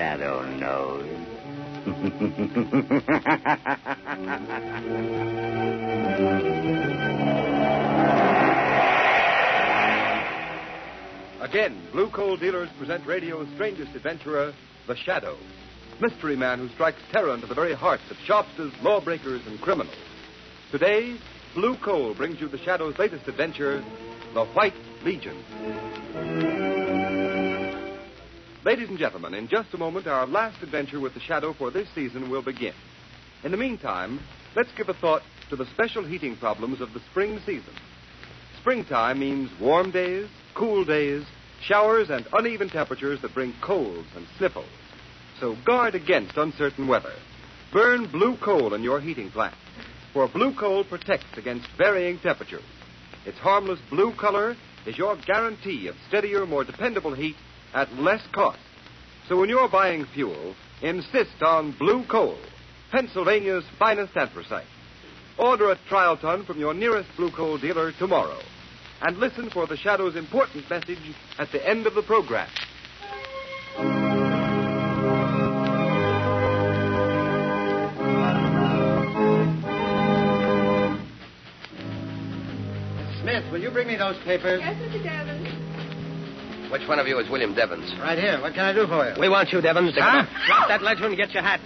Shadow knows. Again, Blue Coal dealers present radio's strangest adventurer, The Shadow. Mystery man who strikes terror into the very hearts of shopsters, lawbreakers, and criminals. Today, Blue Coal brings you The Shadow's latest adventure, The White Legion. Ladies and gentlemen, in just a moment, our last adventure with The Shadow for this season will begin. In the meantime, let's give a thought to the special heating problems of the spring season. Springtime means warm days, cool days, showers, and uneven temperatures that bring colds and sniffles. So guard against uncertain weather. Burn blue coal in your heating plant, for blue coal protects against varying temperatures. Its harmless blue color is your guarantee of steadier, more dependable heat at less cost. So when you're buying fuel, insist on blue coal, Pennsylvania's finest anthracite. Order a trial ton from your nearest blue coal dealer tomorrow. And listen for the Shadow's important message at the end of the program. Smith, will you bring me those papers? Yes, Mr. Devon. Which one of you is William Devons? Right here. What can I do for you? We want you, Devons. To Huh? Drop that ledger and get your hat.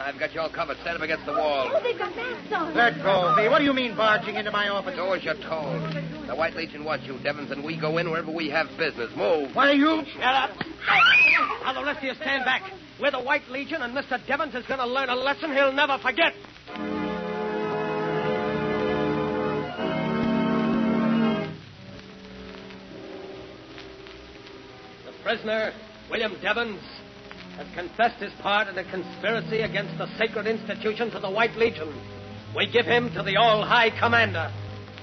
I've got you all covered. Stand up against the wall. Oh, they've got masks on. Let go of me. What do you mean barging into my office? Do as you're told. The White Legion wants you, Devons, and we go in wherever we have business. Move. Why, you... Shut up. Now, the rest of you stand back. We're the White Legion, and Mr. Devons is going to learn a lesson he'll never forget. Prisoner, William Devons, has confessed his part in a conspiracy against the sacred institutions of the White Legion. We give him to the All High Commander.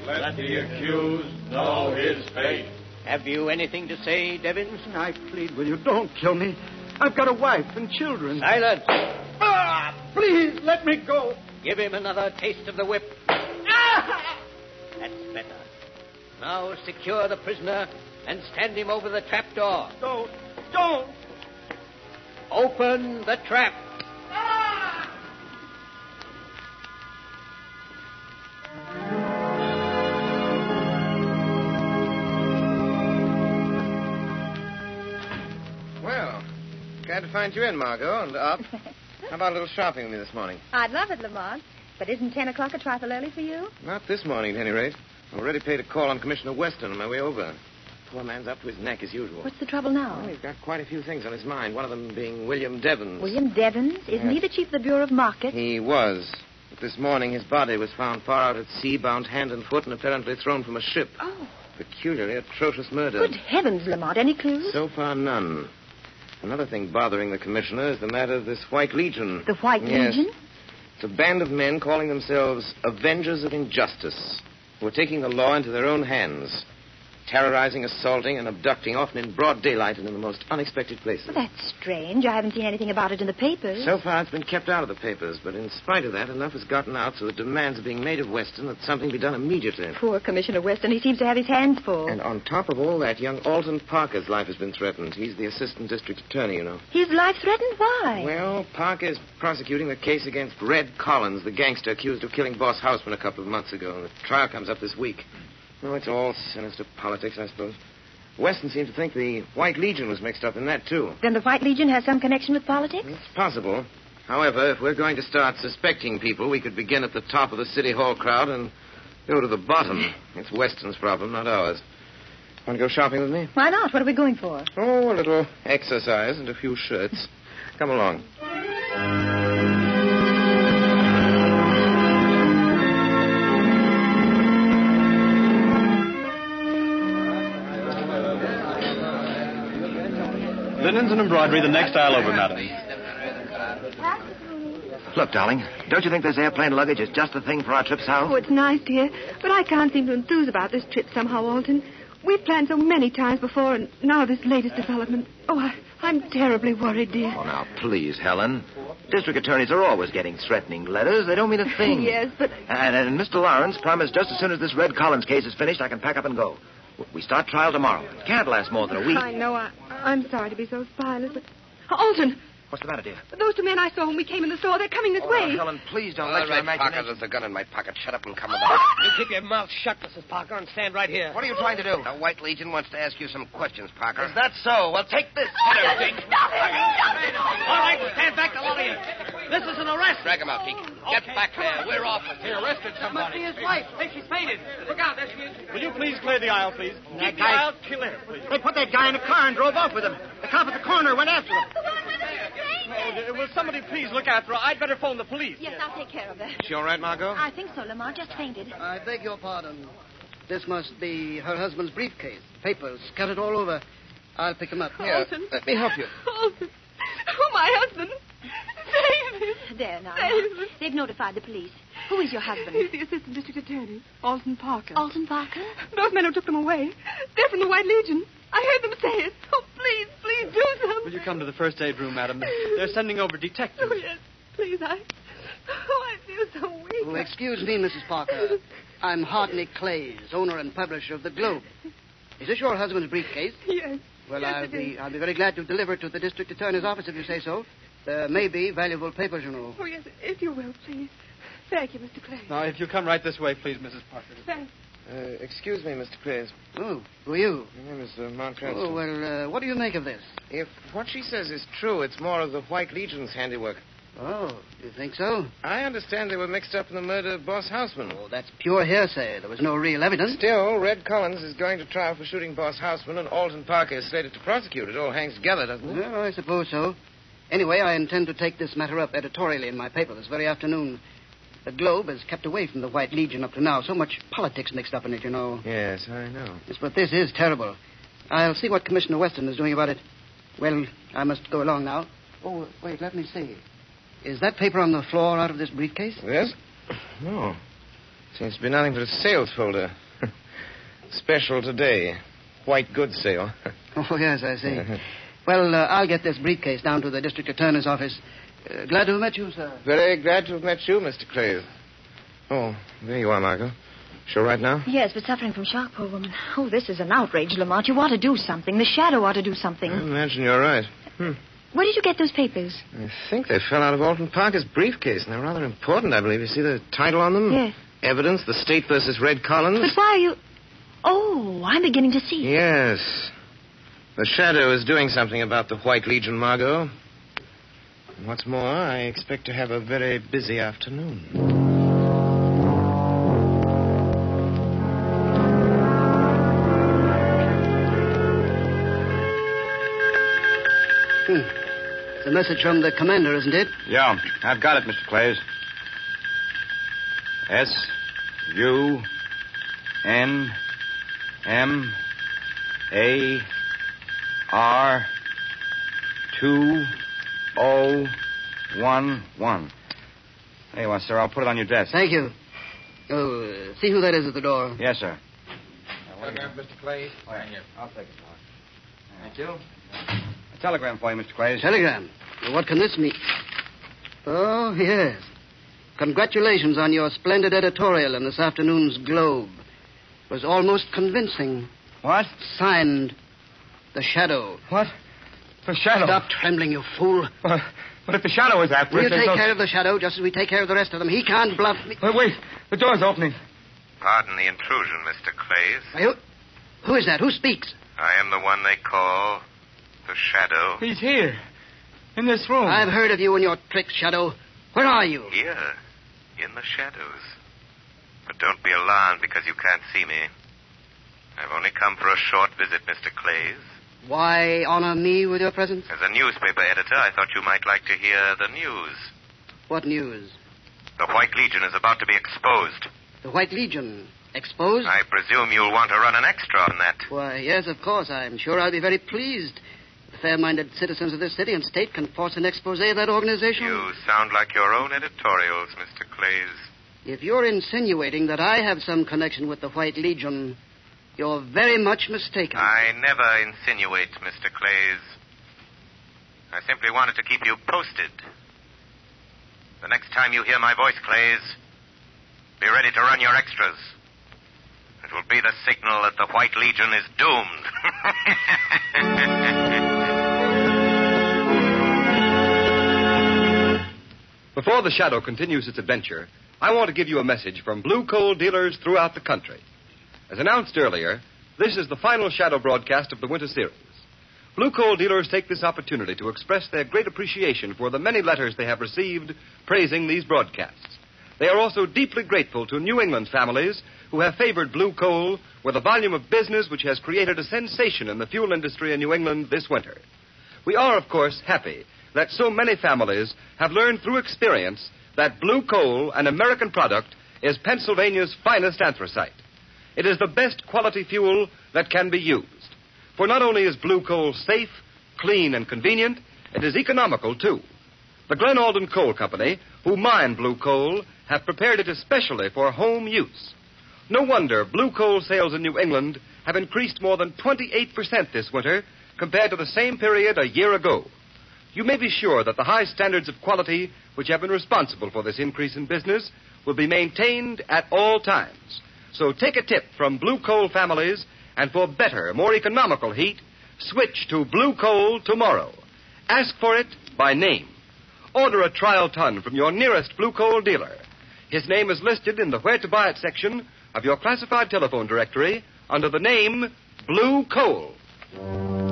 Let the accused know his fate. Have you anything to say, Devons? I plead with you, don't kill me. I've got a wife and children. Silence. Ah, please, let me go. Give him another taste of the whip. Ah! That's better. Now secure the prisoner and stand him over the trap door. Don't, don't. Open the trap. Ah! Well, glad to find you in, Margot, and up. How about a little shopping with me this morning? I'd love it, Lamont. But isn't 10 o'clock a trifle early for you? Not this morning, at any rate. I already paid a call on Commissioner Weston on my way over. Poor man's up to his neck as usual. What's the trouble now? Well, he's got quite a few things on his mind. One of them being William Devons. William Devons? Isn't he the chief of the Bureau of Markets? He was. But this morning his body was found far out at sea, bound hand and foot, and apparently thrown from a ship. Oh, Peculiarly atrocious murder. good heavens, Lamont. Any clues? So far, none. Another thing bothering the commissioner is the matter of this White Legion. The White Yes. Legion? It's a band of men calling themselves Avengers of Injustice, who are taking the law into their own hands, terrorizing, assaulting, and abducting, often in broad daylight and in the most unexpected places. Well, that's strange. I haven't seen anything about it in the papers. So far, it's been kept out of the papers, but in spite of that, enough has gotten out so that demands are being made of Weston that something be done immediately. Poor Commissioner Weston. He seems to have his hands full. And on top of all that, young Alton Parker's life has been threatened. He's the assistant district attorney, you know. His life threatened? Why? Well, Parker is prosecuting the case against Red Collins, the gangster accused of killing Boss Houseman a couple of months ago. The trial comes up this week. No, it's all sinister politics, I suppose. Weston seemed to think the White Legion was mixed up in that, too. Then the White Legion has some connection with politics? It's possible. However, if we're going to start suspecting people, we could begin at the top of the City Hall crowd and go to the bottom. It's Weston's problem, not ours. Want to go shopping with me? Why not? What are we going for? Oh, a little exercise and a few shirts. Come along. Buttons and embroidery the next aisle over, madam. Look, darling, don't you think this airplane luggage is just the thing for our trip south? Oh, it's nice, dear. But I can't seem to enthuse about this trip somehow, Alton. We've planned so many times before, and now this latest development. Oh, I, I'm terribly worried, dear. Oh, now, please, Helen. District attorneys are always getting threatening letters. They don't mean a thing. yes, but. And, and Mr. Lawrence promised just as soon as this Red Collins case is finished, I can pack up and go. We start trial tomorrow. It can't last more than a week. I know. I, I'm sorry to be so spineless, but. Alton, What's the matter, dear? those two men I saw when we came in the store, they're coming this Oh, way. now, Helen, please don't All let your right, Parker, imagination... there's a gun in my pocket. Shut up and come Oh, about. You keep your mouth shut, Mrs. Parker, and stand right here. What are you trying to do? The White Legion wants to ask you some questions, Parker. Is that so? Well, take this. Stop it! Stop it! All right, stand back, all of you. This is an arrest. Drag him out, Keek. Get back there. We're off. He arrested somebody. Must be his wife. Hey, she's fainted. Look out, there she is. Will you please clear the aisle, please? Keep the aisle clear, please. They put that guy in a car and drove off with him. The cop at the corner went after him. Oh, will somebody please look after her? I'd better phone the police. Yes, I'll take care of that. She all right, Margot? I think so. Lamar just fainted. I beg your pardon. This must be her husband's briefcase. Papers scattered all over. I'll pick them up. Here, Alton. let me help you. Alton. Oh, my husband. David. There now. David. They've notified the police. Who is your husband? He's the assistant district attorney, Alton Parker. Alton Parker? Those men who took them away. They're from the White Legion. I heard them say it. Oh, please, please do something. Will you come to the first aid room, madam? They're sending over detectives. Oh, yes. Please, I. Oh, I feel so weak. Oh, excuse me, Mrs. Parker. I'm Hardney Clays, owner and publisher of the Globe. Is this your husband's briefcase? Yes. Well, Yes, I'll it be is. I'll be very glad to deliver it to the district attorney's office if you say so. There may be valuable papers, you know. Oh, yes, if you will, please. Thank you, Mr. Clay. Now, if you come right this way, please, Mrs. Parker. Thanks. Uh, excuse me, Mr. Clays. Oh, who are you? My name is uh, Mark Cranston. Oh, well, uh, what do you make of this? If what she says is true, it's more of the White Legion's handiwork. Oh, you think so? I understand they were mixed up in the murder of Boss Houseman. Oh, that's pure hearsay. There was no real evidence. Still, Red Collins is going to trial for shooting Boss Houseman, and Alton Parker is slated to prosecute. It all hangs together, doesn't it? Well, I suppose so. Anyway, I intend to take this matter up editorially in my paper this very afternoon. The Globe has kept away from the White Legion up to now. So much politics mixed up in it, you know. Yes, I know. Yes, but this is terrible. I'll see what Commissioner Weston is doing about it. Well, I must go along now. Oh, wait, let me see. Is that paper on the floor out of this briefcase? Yes? No. Seems to be nothing but a sales folder. Special today. White goods sale. Oh, yes, I see. well, uh, I'll get this briefcase down to the district attorney's office. Uh, glad to have met you, sir. Very glad to have met you, Mr. Clay. Oh, there you are, Margot. Sure right now? Yes, but suffering from shock, poor woman. Oh, this is an outrage, Lamont. You ought to do something. The shadow ought to do something. I imagine you're right. Hmm. Where did you get those papers? I think they fell out of Alton Parker's briefcase, and they're rather important, I believe. You see the title on them? Yes. Evidence, the state versus Red Collins. But why are you. Oh, I'm beginning to see. Yes. The Shadow is doing something about the White Legion, Margot. And what's more, I expect to have a very busy afternoon. Hmm. It's a message from the commander, isn't it? Yeah, I've got it, Mr. Clays. S U N M A R two O one one. There you are, sir. I'll put it on your desk. Thank you. Oh, uh, see who that is at the door. Yes, sir. Telegram, Mr. Clay. Oh, yeah. I'll take it, Mark. Thank you. A telegram for you, Mr. Clays. Telegram. Well, what can this mean? Oh, yes. Congratulations on your splendid editorial in this afternoon's Globe. It was almost convincing. What? Signed, The Shadow. What? The Shadow? Stop trembling, you fool. But, but if the Shadow is after We'll us... there's take no- care of the Shadow just as we take care of the rest of them. He can't bluff me. Wait, wait. The door's opening. Pardon the intrusion, Mr. Clays. Are you... Who is that? Who speaks? I am the one they call the Shadow. He's here. In this room. I've heard of you and your tricks, Shadow. Where are you? Here, in the shadows. But don't be alarmed because you can't see me. I've only come for a short visit, Mr. Clays. Why honor me with your presence? As a newspaper editor, I thought you might like to hear the news. What news? The White Legion is about to be exposed. The White Legion. Exposed? I presume you'll want to run an extra on that. Why, yes, of course. I'm sure I'll be very pleased. The fair minded citizens of this city and state can force an expose of that organization. You sound like your own editorials, Mr. Clays. If you're insinuating that I have some connection with the White Legion, you're very much mistaken. I never insinuate, Mr. Clays. I simply wanted to keep you posted. The next time you hear my voice, Clays, be ready to run your extras. It will be the signal that the White Legion is doomed. Before the Shadow continues its adventure, I want to give you a message from blue coal dealers throughout the country. As announced earlier, this is the final Shadow broadcast of the winter series. Blue coal dealers take this opportunity to express their great appreciation for the many letters they have received praising these broadcasts. They are also deeply grateful to New England families who have favored blue coal with a volume of business which has created a sensation in the fuel industry in New England this winter. We are, of course, happy that so many families have learned through experience that blue coal, an American product, is Pennsylvania's finest anthracite. It is the best quality fuel that can be used. For not only is blue coal safe, clean, and convenient, it is economical, too. The Glen Alden Coal Company, who mine blue coal, have prepared it especially for home use. No wonder blue coal sales in New England have increased more than 28% this winter compared to the same period a year ago. You may be sure that the high standards of quality which have been responsible for this increase in business will be maintained at all times. So take a tip from blue coal families, and for better, more economical heat, switch to blue coal tomorrow. Ask for it by name. Order a trial ton from your nearest blue coal dealer. His name is listed in the Where to Buy It section of your classified telephone directory under the name Blue Coal.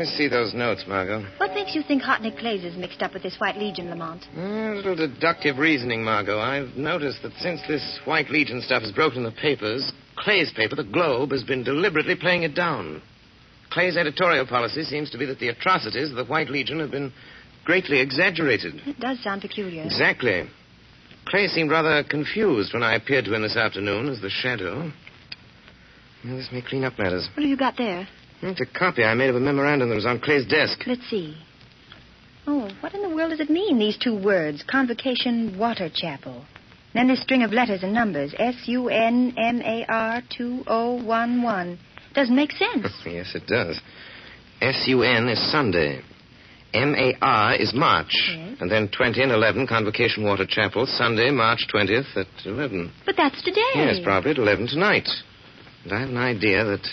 Me see those notes, Margot. What makes you think Hotnick Clays is mixed up with this White Legion, Lamont? Uh, a little deductive reasoning, Margot. I've noticed that since this White Legion stuff has broken the papers, Clay's paper, the Globe, has been deliberately playing it down. Clay's editorial policy seems to be that the atrocities of the White Legion have been greatly exaggerated. It does sound peculiar. Exactly. Clay seemed rather confused when I appeared to him this afternoon as the shadow. Well, this may clean up matters. What have you got there? It's a copy I made of a memorandum that was on Clay's desk. Let's see. Oh, what in the world does it mean, these two words? Convocation Water Chapel. Then this string of letters and numbers. S U N M A R 2011. Doesn't make sense. yes, it does. S U N is Sunday. M A R is March. Yes. And then 20 and 11, Convocation Water Chapel, Sunday, March 20th at 11. But that's today. Yes, probably at 11 tonight. And I have an idea that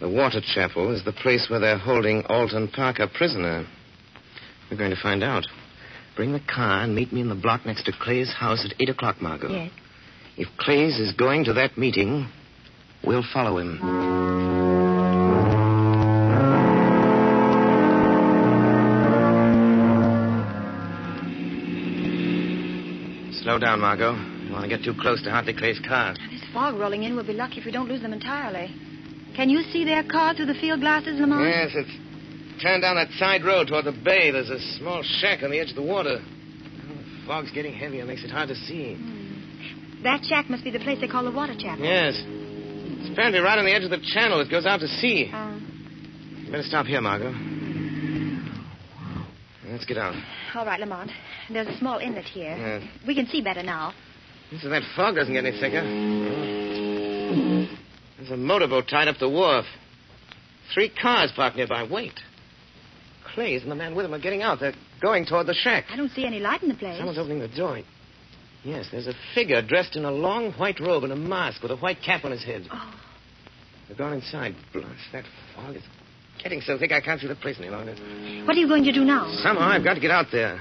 the Water Chapel is the place where they're holding Alton Parker prisoner. We're going to find out. Bring the car and meet me in the block next to Clay's house at 8 o'clock, Margot. Yes. If Clay's is going to that meeting, we'll follow him. Slow down, Margot. You want to get too close to Hartley Clay's car. This fog rolling in. We'll be lucky if we don't lose them entirely. Can you see their car through the field glasses, Lamont? Yes, it's turned down that side road toward the bay. There's a small shack on the edge of the water. Oh, the fog's getting heavier. It makes it hard to see. That shack must be the place they call the Water Chapel. Yes. It's apparently right on the edge of the channel. It goes out to sea. Uh, You better stop here, Margot. Let's get out. all right, Lamont. There's a small inlet here. Yes. We can see better now. So that fog doesn't get any thicker. There's a motorboat tied up the wharf. Three cars parked nearby. Wait. Clays and the man with him are getting out. They're going toward the shack. I don't see any light in the place. Someone's opening the door. Yes, there's a figure dressed in a long white robe and a mask with a white cap on his head. Oh. They're gone inside. Blast, that fog is getting so thick I can't see the place any longer. What are you going to do now? Somehow I've got to get out there.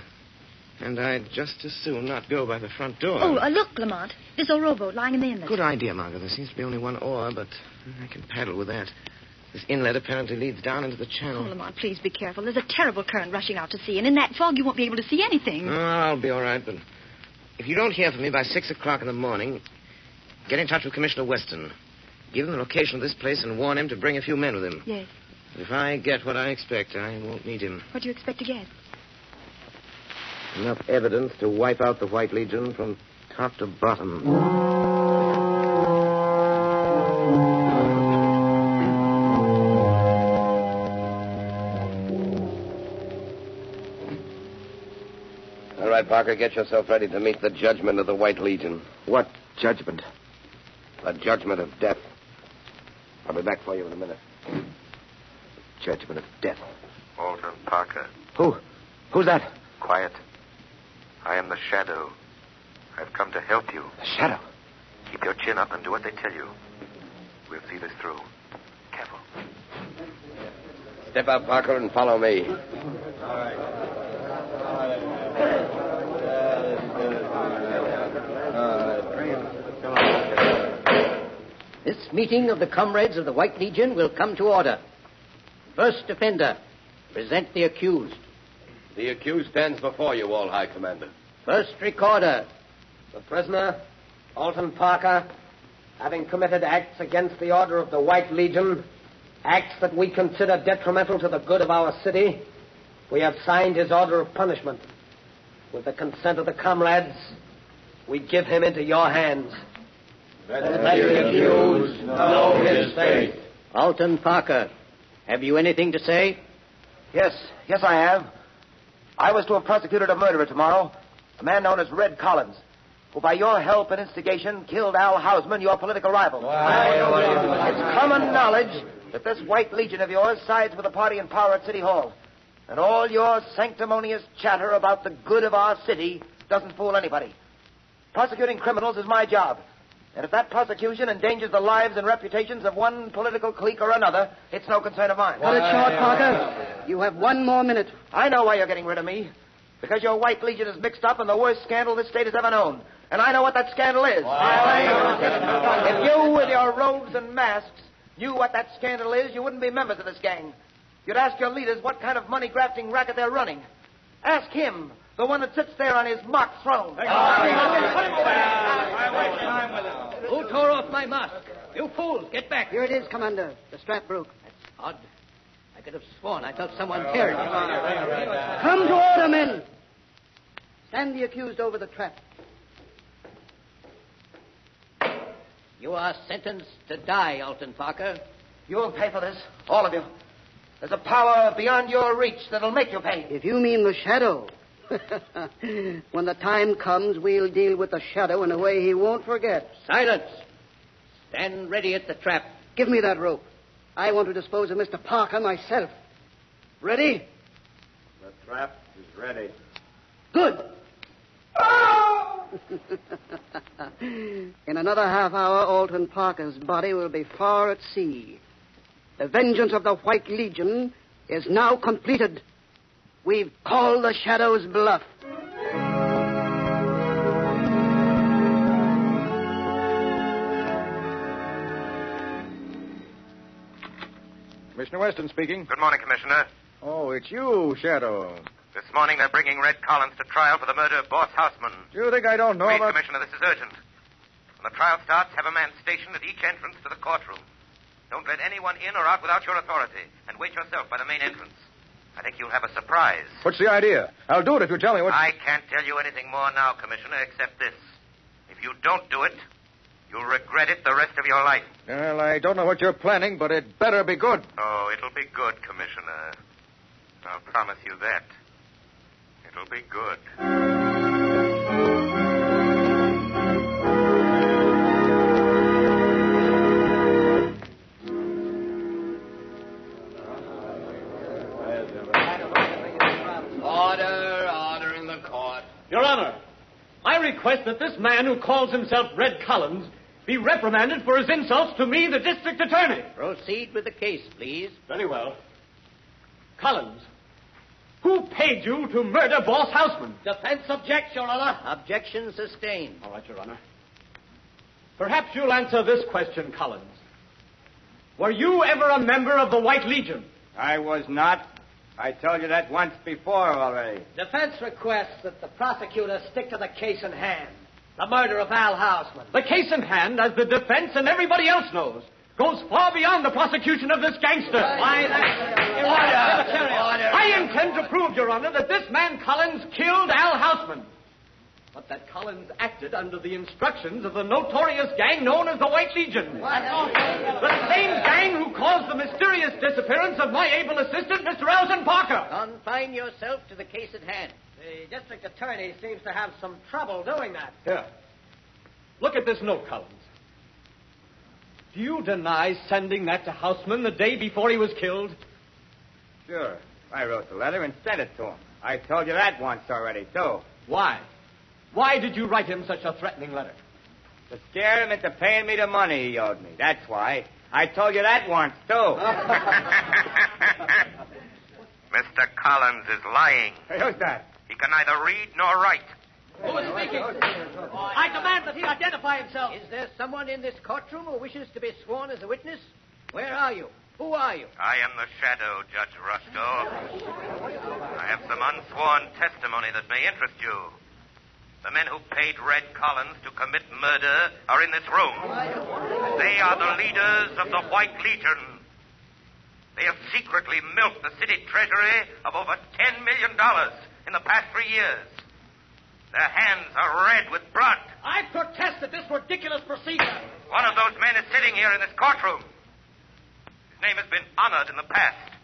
And I'd just as soon not go by the front door. Oh, uh, look, Lamont. This old rowboat lying in the inlet. Good idea, Margot. There seems to be only one oar, but I can paddle with that. This inlet apparently leads down into the channel. Oh. Lamont, please be careful. There's a terrible current rushing out to sea, and in that fog you won't be able to see anything. Oh, I'll be all right, but if you don't hear from me by six o'clock in the morning, get in touch with Commissioner Weston. Give him the location of this place and warn him to bring a few men with him. Yes. If I get what I expect, I won't need him. What do you expect to get? Enough evidence to wipe out the White Legion from top to bottom. All right, Parker, get yourself ready to meet the judgment of the White Legion. What judgment? The judgment of death. I'll be back for you in a minute. Judgment of death. Alton Parker. Who? Who's that? Quiet. I am the Shadow. I've come to help you. The Shadow? Keep your chin up and do what they tell you. We'll see this through. Careful. Step out, Parker, and follow me. This meeting of the comrades of the White Legion will come to order. First offender, present the accused. The accused stands before you, All High Commander. First recorder, The prisoner, Alton Parker, having committed acts against the order of the White Legion, acts that we consider detrimental to the good of our city, we have signed his order of punishment. With the consent of the comrades, we give him into your hands. Let the accused know his fate. Alton Parker, have you anything to say? Yes, yes, I have. I was to have prosecuted a murderer tomorrow, a man known as Red Collins, who by your help and instigation killed Al Houseman, your political rival. It's common knowledge that this White Legion of yours sides with the party in power at City Hall. And all your sanctimonious chatter about the good of our city doesn't fool anybody. Prosecuting criminals is my job. And if that prosecution endangers the lives and reputations of one political clique or another, it's no concern of mine. Cut it short, Parker. You have one more minute. I know why you're getting rid of me. Because your White Legion is mixed up in the worst scandal this state has ever known. And I know what that scandal is. If you, with your robes and masks, knew what that scandal is, you wouldn't be members of this gang. You'd ask your leaders what kind of money grafting racket they're running. Ask him, the one that sits there on his mock throne. Who tore off my mask? You fools, get back. Here it is, Commander. The strap broke. That's odd. I could have sworn I felt someone tear it. Come to order, men. Stand the accused over the trap. You are sentenced to die, Alton Parker. You'll pay for this, all of you. There's a power beyond your reach that'll make you pay. If you mean the shadow. when the time comes, we'll deal with the shadow in a way he won't forget. Silence. Stand ready at the trap. Give me that rope. I want to dispose of Mr. Parker myself. Ready? The trap is ready. Good. In another half hour, Alton Parker's body will be far at sea. The vengeance of the White Legion is now completed. We've called the Shadow's bluff. Commissioner Weston speaking. Good morning, Commissioner. Oh, it's you, Shadow. This morning they're bringing Red Collins to trial for the murder of Boss Houseman. Do you think I don't know Please, about... Commissioner, this is urgent. When the trial starts, have a man stationed at each entrance to the courtroom. Don't let anyone in or out without your authority, and wait yourself by the main entrance. I think you'll have a surprise. What's the idea? I'll do it if you tell me what... I can't tell you anything more now, Commissioner, except this. If you don't do it, you'll regret it the rest of your life. Well, I don't know what you're planning, but it better be good. Oh, it'll be good, Commissioner. I'll promise you that. It'll be good. Request that this man who calls himself Red Collins be reprimanded for his insults to me, the district attorney. Proceed with the case, please. Very well. Collins, who paid you to murder Boss Houseman? Defense objects, Your Honor. Objection sustained. All right, Your Honor. Perhaps you'll answer this question, Collins. Were you ever a member of the White Legion? I was not. I told you that once before already. Defense requests that the prosecutor stick to the case in hand. The murder of Al Houseman. The case in hand, as the defense and everybody else knows. goes far beyond the prosecution of this gangster. Why, that's... I intend to prove, Your Honor, that this man Collins killed Al Houseman. But that Collins acted under the instructions of the notorious gang known as the White Legion. The same gang who caused the mysterious disappearance of my able assistant, Mr. Alton Parker. Confine yourself to the case at hand. The district attorney seems to have some trouble doing that. Here. Look at this note, Collins. Do you deny sending that to Houseman the day before he was killed? Sure. I wrote the letter and sent it to him. I told you that once already, too. Why? Why did you write him such a threatening letter? To scare him into paying me the money he owed me. That's why. I told you that once, too. Mr. Collins is lying. Hey, who's that? He can neither read nor write. Who is speaking? I demand that he identify himself. Is there someone in this courtroom who wishes to be sworn as a witness? Where are you? Who are you? I am the shadow, Judge Rusko. I have some unsworn testimony that may interest you. The men who paid Red Collins to commit murder are in this room. They are the leaders of the White Legion. They have secretly milked the city treasury of over $10 million in the past three years. Their hands are red with blood. I protest at this ridiculous procedure. One of those men is sitting here in this courtroom. His name has been honored in the past.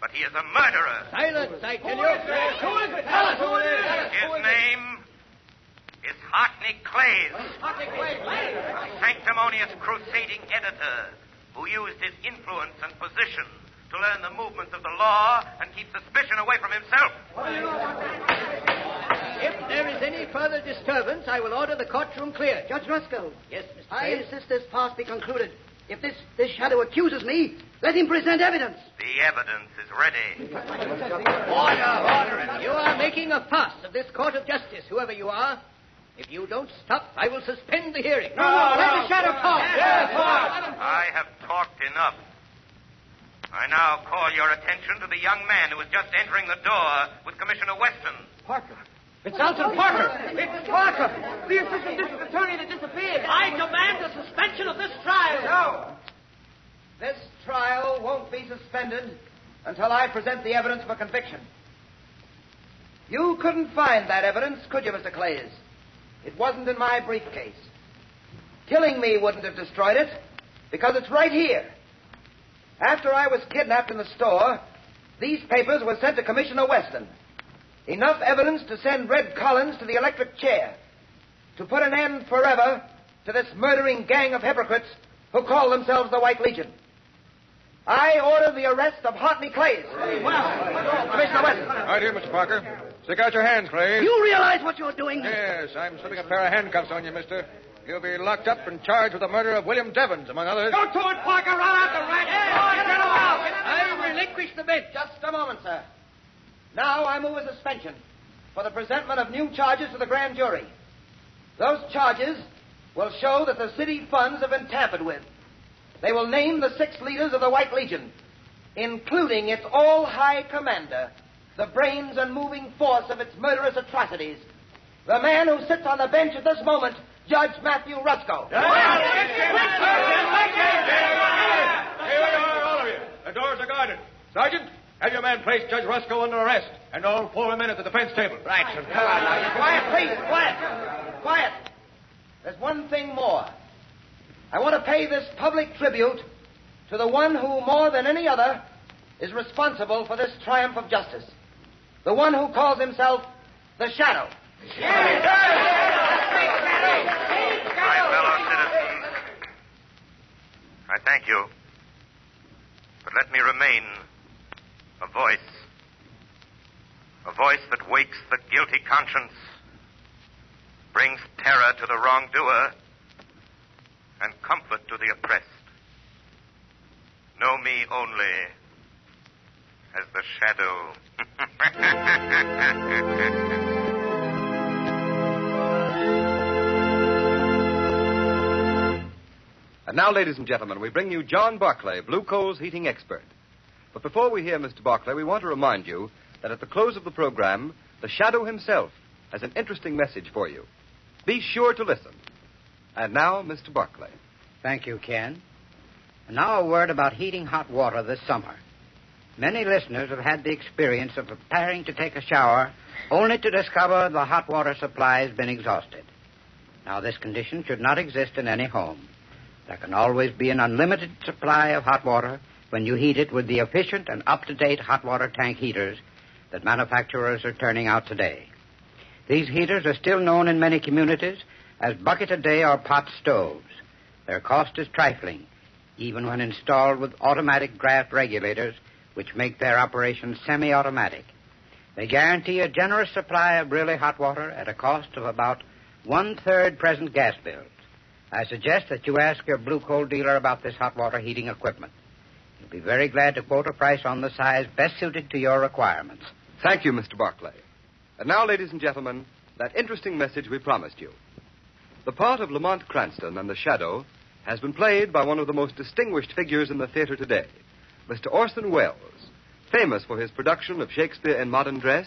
But he is a murderer. Silence, I tell Who you. is it? Who is it? Tell us who it is. His name is Hartney Clays, a sanctimonious crusading editor who used his influence and position to learn the movements of the law and keep suspicion away from himself. If there is any further disturbance, I will order the courtroom clear. Judge Rusko. Yes, Mr. I Clay? insist this farce be concluded. If this, this shadow accuses me, let him present evidence. The evidence is ready. Order, order. You are making a fuss of this court of justice, whoever you are. If you don't stop, I will suspend the hearing. No, no, Let no. the shadow talk. Yes, I have talked enough. I now call your attention to the young man who is just entering the door with Commissioner Weston. Parker. It's Alton Parker. It's Parker, the assistant district attorney that disappeared. I demand the suspension of this trial. No. This trial won't be suspended until I present the evidence for conviction. You couldn't find that evidence, could you, Mr. Clays? It wasn't in my briefcase. Killing me wouldn't have destroyed it, because it's right here. After I was kidnapped in the store, these papers were sent to Commissioner Weston. Enough evidence to send Red Collins to the electric chair. To put an end forever to this murdering gang of hypocrites who call themselves the White Legion. I order the arrest of Hartney Clays. Commissioner Weston. Right here, Mr. Parker. Stick out your hands, Clay. You realize what you're doing? Yes, I'm slipping a pair of handcuffs on you, mister. You'll be locked up and charged with the murder of William Devons, among others. Go to it, Parker. Run out the rat. Get him out. I relinquish the bench. Just a moment, sir. Now I move a suspension for the presentment of new charges to the grand jury. Those charges will show that the city funds have been tampered with. They will name the six leaders of the White Legion, including its all high commander, the brains and moving force of its murderous atrocities, the man who sits on the bench at this moment, Judge Matthew Rusko. Here we are, all of you. The doors are guarded. Sergeant, have your man place Judge Rusko under arrest, and all four men at the defense table. Right, sir. Come on now. Quiet, please. Quiet. Quiet. There's one thing more. I want to pay this public tribute to the one who, more than any other, is responsible for this triumph of justice. The one who calls himself the Shadow. My fellow citizens, I thank you. But let me remain a voice. A voice that wakes the guilty conscience, brings terror to the wrongdoer, and comfort to the oppressed. Know me only as the shadow. And now, ladies and gentlemen, we bring you John Barclay, Blue Coal's heating expert. But before we hear Mr. Barclay, we want to remind you that at the close of the program, the Shadow himself has an interesting message for you. Be sure to listen. And now, Mr. Barclay. Thank you, Ken. And now, a word about heating hot water this summer. Many listeners have had the experience of preparing to take a shower only to discover the hot water supply has been exhausted. Now, this condition should not exist in any home. There can always be an unlimited supply of hot water when you heat it with the efficient and up to date hot water tank heaters that manufacturers are turning out today. These heaters are still known in many communities as bucket a day or pot stoves. Their cost is trifling, even when installed with automatic draft regulators, which make their operation semi automatic. They guarantee a generous supply of really hot water at a cost of about one third present gas bills. I suggest that you ask your blue coal dealer about this hot water heating equipment. He'll be very glad to quote a price on the size best suited to your requirements. Thank you, Mr. Barclay. And now, ladies and gentlemen, that interesting message we promised you. The part of Lamont Cranston and the Shadow has been played by one of the most distinguished figures in the theater today, Mr. Orson Welles, famous for his production of Shakespeare in Modern Dress,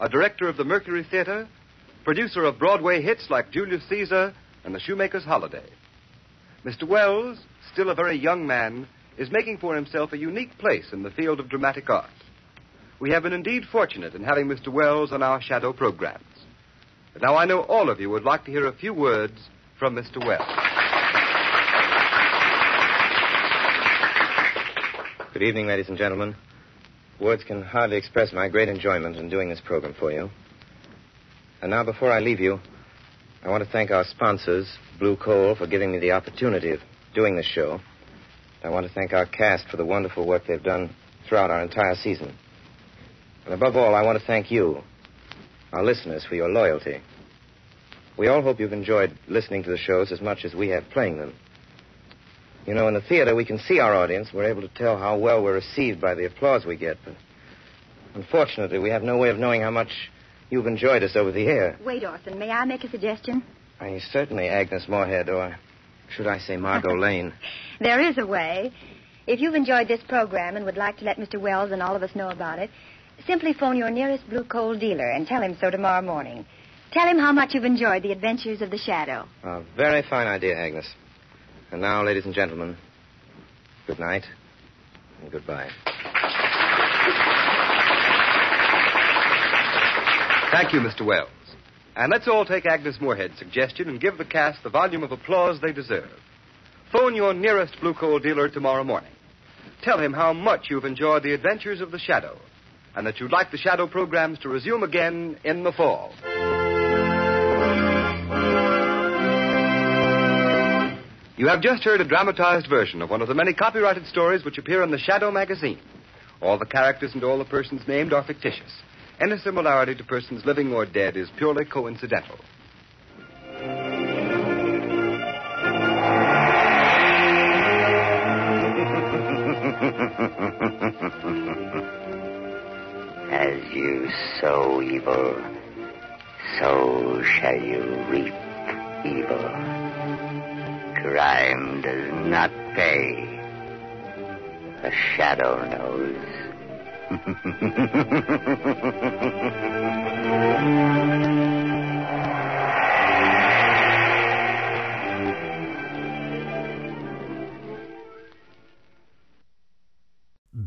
a director of the Mercury Theater, producer of Broadway hits like Julius Caesar and The Shoemaker's Holiday. Mr. Welles, still a very young man, is making for himself a unique place in the field of dramatic art. We have been indeed fortunate in having Mr. Welles on our shadow programs. But now I know all of you would like to hear a few words from Mr. Welles. Good evening, ladies and gentlemen. Words can hardly express my great enjoyment in doing this program for you. And now, before I leave you, I want to thank our sponsors, Blue Coal, for giving me the opportunity of doing this show. I want to thank our cast for the wonderful work they've done throughout our entire season. And above all, I want to thank you, our listeners, for your loyalty. We all hope you've enjoyed listening to the shows as much as we have playing them. You know, in the theater, we can see our audience. We're able to tell how well we're received by the applause we get. But unfortunately, we have no way of knowing how much you've enjoyed us over the air. Wait, Orson, may I make a suggestion? I certainly, Agnes Moorehead, or should I say Margot Lane. There is a way. If you've enjoyed this program and would like to let Mr. Welles and all of us know about it, simply phone your nearest blue coal dealer and tell him so tomorrow morning. Tell him how much you've enjoyed the adventures of the Shadow. A very fine idea, Agnes. And now, ladies and gentlemen, good night and goodbye. Thank you, Mr. Welles. And let's all take Agnes Moorehead's suggestion and give the cast the volume of applause they deserve. Phone your nearest Blue Coal dealer tomorrow morning. Tell him how much you've enjoyed the adventures of the Shadow and that you'd like the Shadow programs to resume again in the fall. You have just heard a dramatized version of one of the many copyrighted stories which appear in the Shadow magazine. All the characters and all the persons named are fictitious. Any similarity to persons living or dead is purely coincidental. As you sow evil, so shall you reap evil. Crime does not pay. The shadow knows.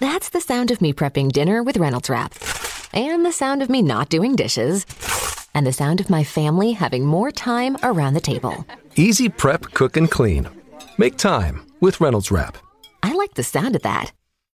That's the sound of me prepping dinner with Reynolds Wrap. And the sound of me not doing dishes. And the sound of my family having more time around the table. Easy prep, cook, and clean. Make time with Reynolds Wrap. I like the sound of that.